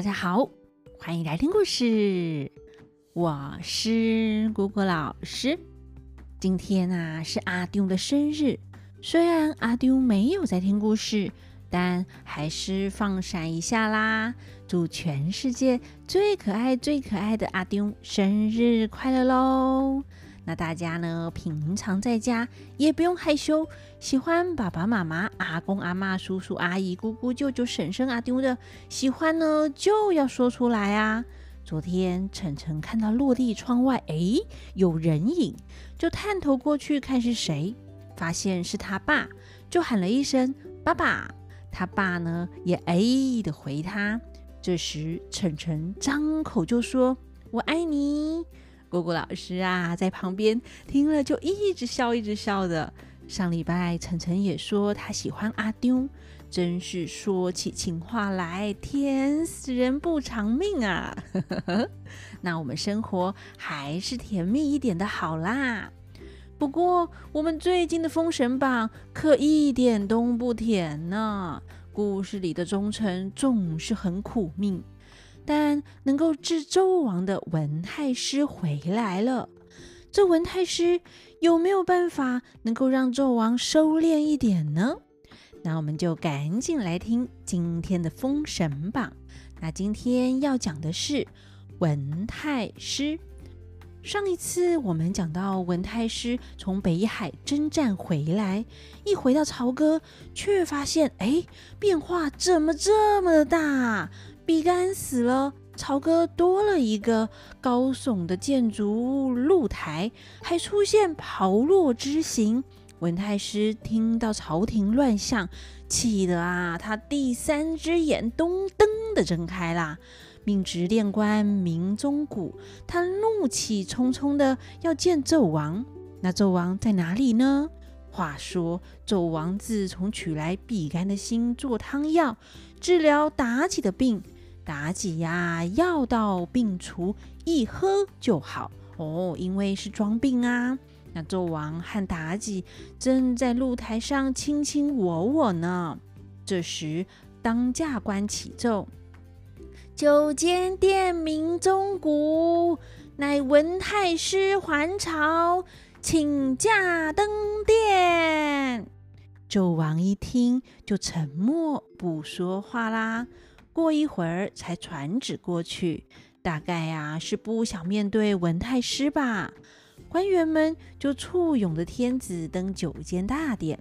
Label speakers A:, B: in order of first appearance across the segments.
A: 大家好，欢迎来听故事。我是果果老师。今天啊是阿丢的生日，虽然阿丢没有在听故事，但还是放闪一下啦！祝全世界最可爱、最可爱的阿丢生日快乐喽！那大家呢，平常在家也不用害羞，喜欢爸爸妈妈、阿公阿嬷、叔叔阿姨、姑姑舅舅、婶婶、阿丢的，喜欢呢就要说出来啊！昨天晨晨看到落地窗外，哎，有人影，就探头过去看是谁，发现是他爸，就喊了一声“爸爸”。他爸呢也哎的回他。这时晨晨张口就说：“我爱你。”姑姑老师啊，在旁边听了就一直笑，一直笑的。上礼拜晨晨也说他喜欢阿丢，真是说起情话来甜死人不偿命啊！那我们生活还是甜蜜一点的好啦。不过我们最近的封神榜可一点都不甜呢。故事里的忠臣总是很苦命。但能够治纣王的文太师回来了，这文太师有没有办法能够让纣王收敛一点呢？那我们就赶紧来听今天的《封神榜》。那今天要讲的是文太师。上一次我们讲到文太师从北海征战回来，一回到朝歌，却发现哎，变化怎么这么的大？比干死了，朝歌多了一个高耸的建筑物露台，还出现炮烙之刑。文太师听到朝廷乱象，气得啊，他第三只眼咚噔的睁开啦，命执殿官明宗谷，他怒气冲冲的要见纣王。那纣王在哪里呢？话说纣王自从取来比干的心做汤药，治疗妲己的病。妲己呀，药到病除，一喝就好哦，因为是装病啊。那纣王和妲己正在露台上卿卿我我呢。这时，当驾官启奏：“九间殿明宗谷，乃文太师还朝，请驾登殿。”纣王一听，就沉默不说话啦。过一会儿才传旨过去，大概呀、啊、是不想面对文太师吧。官员们就簇拥着天子登九间大殿，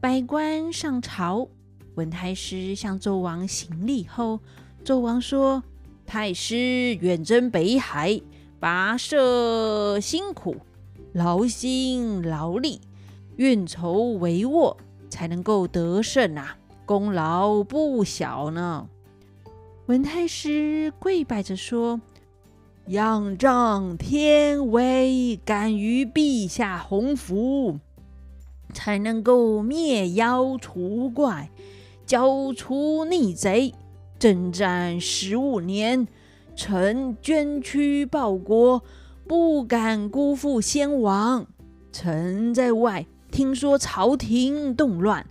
A: 百官上朝。文太师向纣王行礼后，纣王说：“太师远征北海，跋涉辛苦，劳心劳力，运筹帷幄，才能够得胜啊，功劳不小呢。”文太师跪拜着说：“仰仗天威，感于陛下洪福，才能够灭妖除怪，剿除逆贼。征战十五年，臣捐躯报国，不敢辜负先王。臣在外听说朝廷动乱，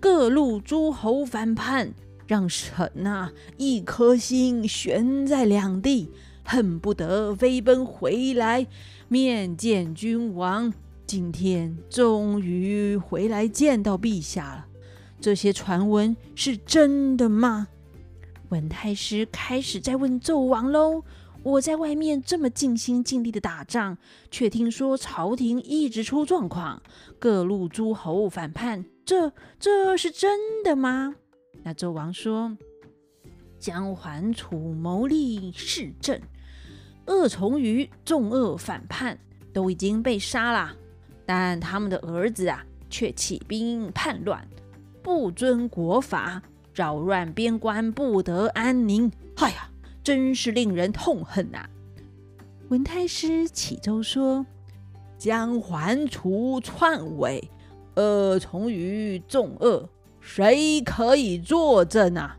A: 各路诸侯反叛。”让臣呐一颗心悬在两地，恨不得飞奔回来面见君王。今天终于回来见到陛下了，这些传闻是真的吗？文太师开始在问纣王喽：“我在外面这么尽心尽力的打仗，却听说朝廷一直出状况，各路诸侯反叛，这这是真的吗？”那纣王说：“姜桓楚谋立弑政，恶从于众恶反叛，都已经被杀了。但他们的儿子啊，却起兵叛乱，不遵国法，扰乱边关，不得安宁。哎呀，真是令人痛恨呐！”文太师启奏说：“姜桓楚篡位，恶从于众恶。”谁可以作证啊？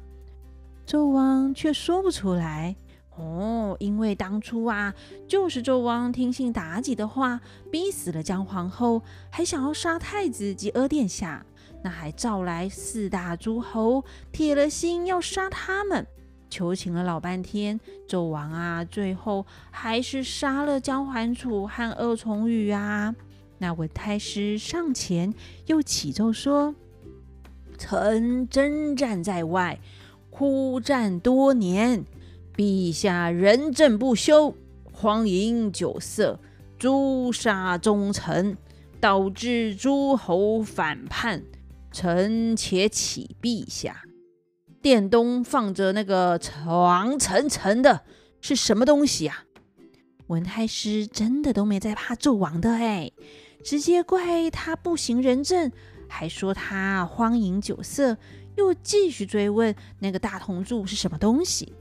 A: 纣王却说不出来哦，因为当初啊，就是纣王听信妲己的话，逼死了姜皇后，还想要杀太子及阿殿下，那还召来四大诸侯，铁了心要杀他们。求情了老半天，纣王啊，最后还是杀了姜桓楚和鄂从宇啊。那文太师上前又启奏说：“臣征战在外，苦战多年，陛下仁政不修，荒淫酒色，诛杀忠臣，导致诸侯反叛。臣且启陛下。”殿东放着那个床，沉沉的，是什么东西啊？文太师真的都没在怕纣王的哎，直接怪他不行仁政，还说他荒淫酒色，又继续追问那个大铜柱是什么东西。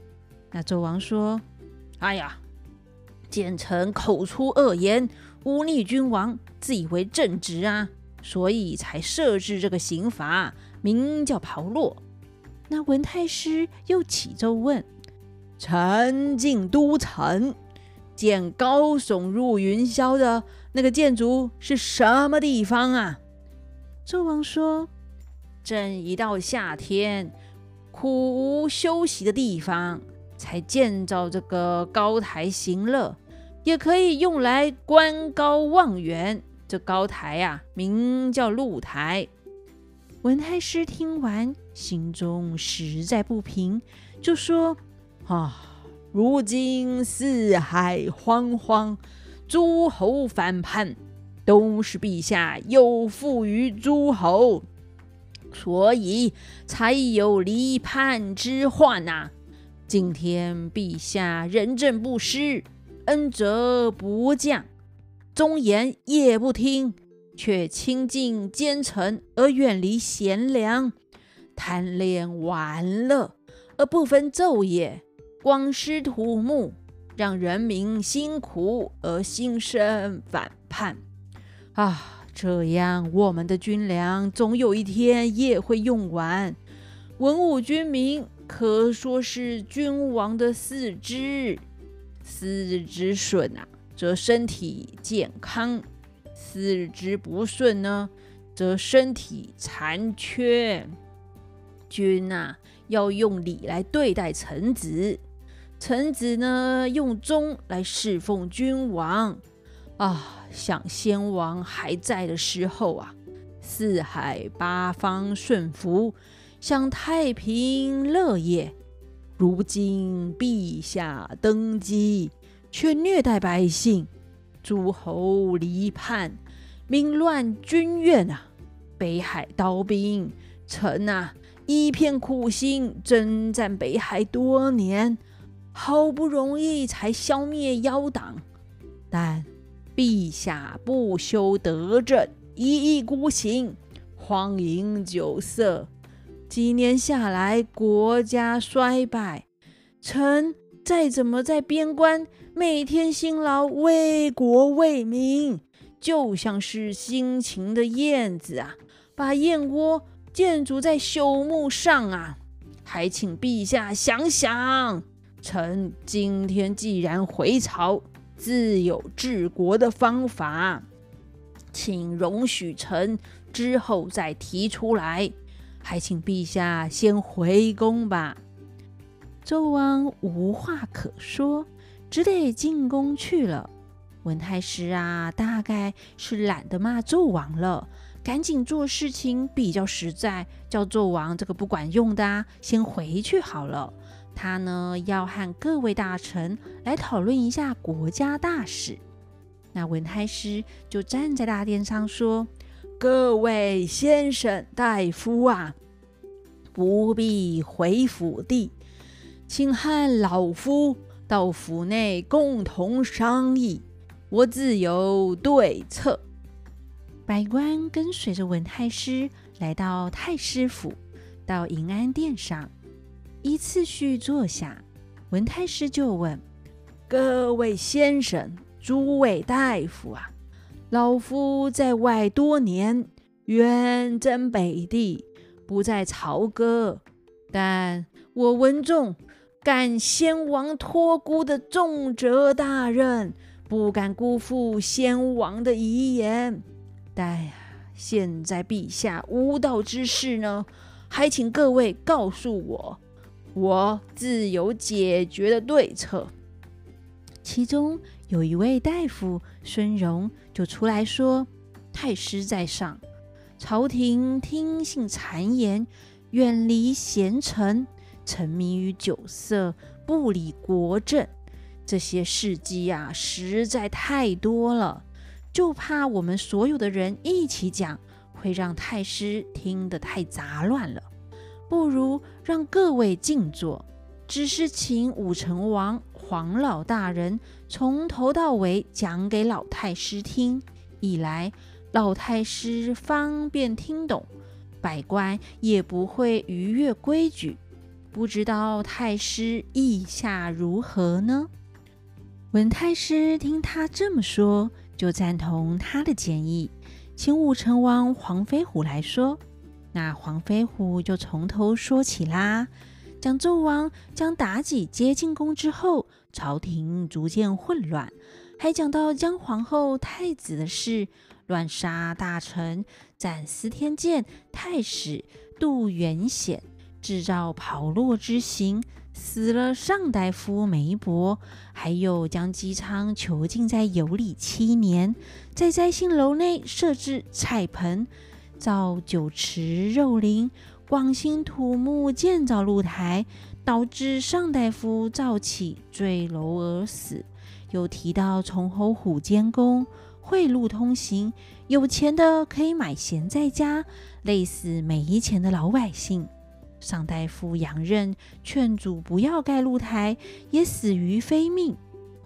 A: 那纣王说：“哎呀，谏臣口出恶言，忤逆君王，自以为正直啊，所以才设置这个刑罚，名叫炮烙。”那文太师又启奏问：“臣进都城，见高耸入云霄的那个建筑是什么地方啊？”纣王说：“朕一到夏天，苦无休息的地方，才建造这个高台行乐，也可以用来观高望远。这高台呀、啊，名叫露台。”文太师听完，心中实在不平，就说：“啊，如今四海荒荒，诸侯反叛，都是陛下有负于诸侯，所以才有离叛之患呐、啊。今天陛下仁政不施，恩泽不降，忠言也不听。”却亲近奸臣而远离贤良，贪恋玩乐而不分昼夜，光湿土木，让人民辛苦而心生反叛。啊，这样我们的军粮总有一天也会用完，文武军民可说是君王的四肢，四肢顺啊，则身体健康。四肢不顺呢，则身体残缺。君呐，要用礼来对待臣子，臣子呢，用忠来侍奉君王。啊，想先王还在的时候啊，四海八方顺服，享太平乐业。如今陛下登基，却虐待百姓。诸侯离叛，民乱军怨啊！北海刀兵，臣啊，一片苦心征战北海多年，好不容易才消灭妖党，但陛下不修德政，一意孤行，荒淫酒色，几年下来，国家衰败，臣再怎么在边关。每天辛劳为国为民，就像是辛勤的燕子啊，把燕窝建筑在朽木上啊。还请陛下想想，臣今天既然回朝，自有治国的方法，请容许臣之后再提出来。还请陛下先回宫吧。纣王无话可说。只得进宫去了。文太师啊，大概是懒得骂纣王了，赶紧做事情比较实在，叫纣王这个不管用的啊，先回去好了。他呢，要和各位大臣来讨论一下国家大事。那文太师就站在大殿上说：“各位先生大夫啊，不必回府邸，请和老夫。”到府内共同商议，我自有对策。百官跟随着文太师来到太师府，到迎安殿上，依次序坐下。文太师就问：“各位先生、诸位大夫啊，老夫在外多年，远征北地，不在朝歌，但我文仲。”感先王托孤的重责大任，不敢辜负先王的遗言。但呀，现在陛下无道之事呢，还请各位告诉我，我自有解决的对策。其中有一位大夫孙荣就出来说：“太师在上，朝廷听信谗言，远离贤臣，沉迷于酒色，不理国政，这些事迹啊，实在太多了。就怕我们所有的人一起讲，会让太师听得太杂乱了。不如让各位静坐，只是请武成王。”黄老大人从头到尾讲给老太师听，一来老太师方便听懂，百官也不会逾越规矩。不知道太师意下如何呢？文太师听他这么说，就赞同他的建议，请武成王黄飞虎来说。那黄飞虎就从头说起啦。讲纣王将妲己接进宫之后，朝廷逐渐混乱，还讲到姜皇后、太子的事，乱杀大臣，斩司天监、太史、杜元显，制造炮烙之刑，死了上大夫梅伯，还有将姬昌囚禁在有里七年，在摘星楼内设置菜盆，造酒池肉林。广兴土木建造露台，导致上大夫赵起坠楼而死。又提到崇侯虎监工，贿赂通行，有钱的可以买闲在家，累死没钱的老百姓。上大夫杨任劝阻不要盖露台，也死于非命。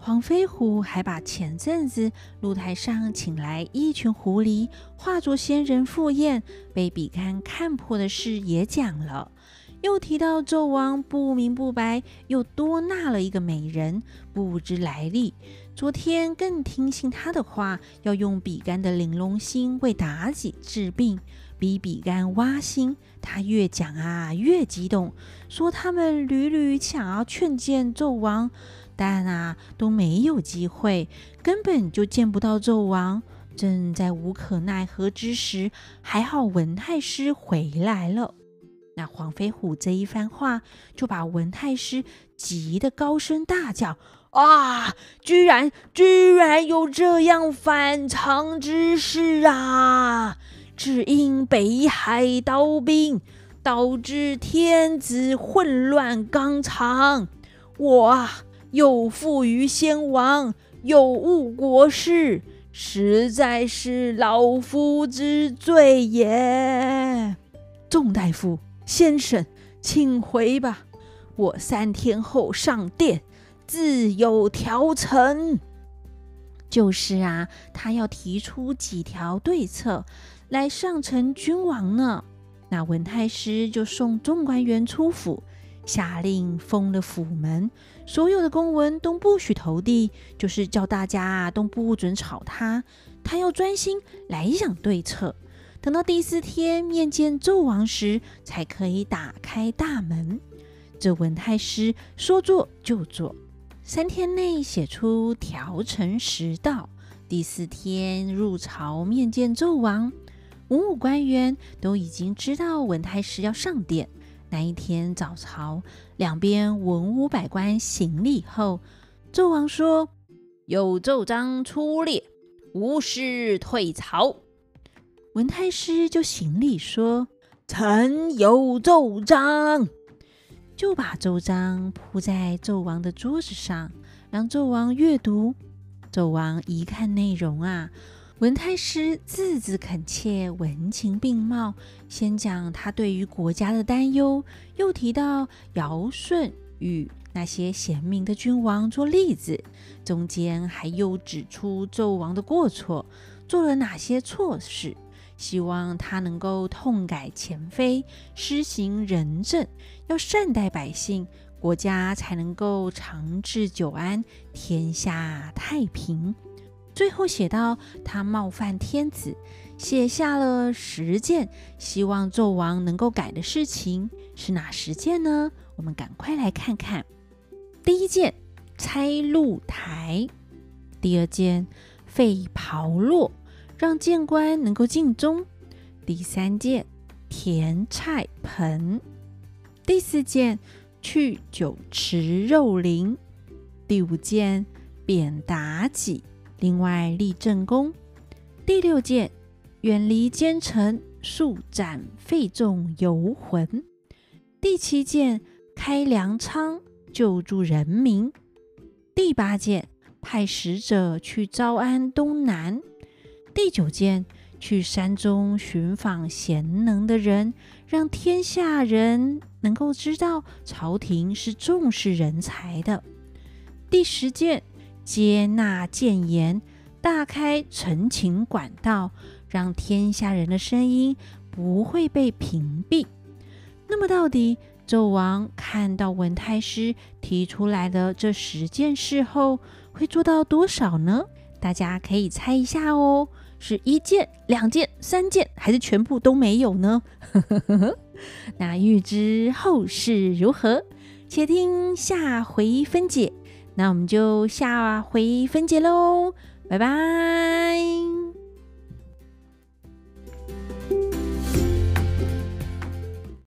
A: 黄飞虎还把前阵子露台上请来一群狐狸，化作仙人赴宴，被比干看破的事也讲了。又提到纣王不明不白又多纳了一个美人，不知来历。昨天更听信他的话，要用比干的玲珑心为妲己治病，逼比干挖心。他越讲啊越激动，说他们屡屡想要劝谏纣王。但啊，都没有机会，根本就见不到纣王。正在无可奈何之时，还好文太师回来了。那黄飞虎这一番话，就把文太师急得高声大叫：“啊！居然居然有这样反常之事啊！只因北海刀兵，导致天子混乱纲常。我啊！”有负于先王，有误国事，实在是老夫之罪也。众大夫、先生，请回吧，我三天后上殿，自有调陈。就是啊，他要提出几条对策来上呈君王呢。那文太师就送众官员出府。下令封了府门，所有的公文都不许投递，就是叫大家都不准吵他。他要专心来想对策，等到第四天面见纣王时，才可以打开大门。这文太师说做就做，三天内写出调陈十道。第四天入朝面见纣王，文武官员都已经知道文太师要上殿。那一天早朝，两边文武百官行礼后，纣王说：“有奏章出列，无事退朝。”文太师就行礼说：“臣有奏章。”就把奏章铺在纣王的桌子上，让纣王阅读。纣王一看内容啊。文太师字字恳切，文情并茂。先讲他对于国家的担忧，又提到尧舜禹那些贤明的君王做例子，中间还又指出纣王的过错，做了哪些错事，希望他能够痛改前非，施行仁政，要善待百姓，国家才能够长治久安，天下太平。最后写到他冒犯天子，写下了十件希望纣王能够改的事情，是哪十件呢？我们赶快来看看。第一件，拆露台；第二件，废袍落，让谏官能够尽忠；第三件，填菜盆；第四件，去酒池肉林。第五件，贬妲己，另外立正宫。第六件，远离奸臣，速斩废纵游魂。第七件，开粮仓，救助人民。第八件，派使者去招安东南。第九件，去山中寻访贤能的人，让天下人能够知道朝廷是重视人才的。第十件，接纳谏言，大开陈情管道，让天下人的声音不会被屏蔽。那么，到底纣王看到文太师提出来的这十件事后，会做到多少呢？大家可以猜一下哦，是一件、两件、三件，还是全部都没有呢？那欲知后事如何，且听下回分解。那我们就下回分解喽，拜拜。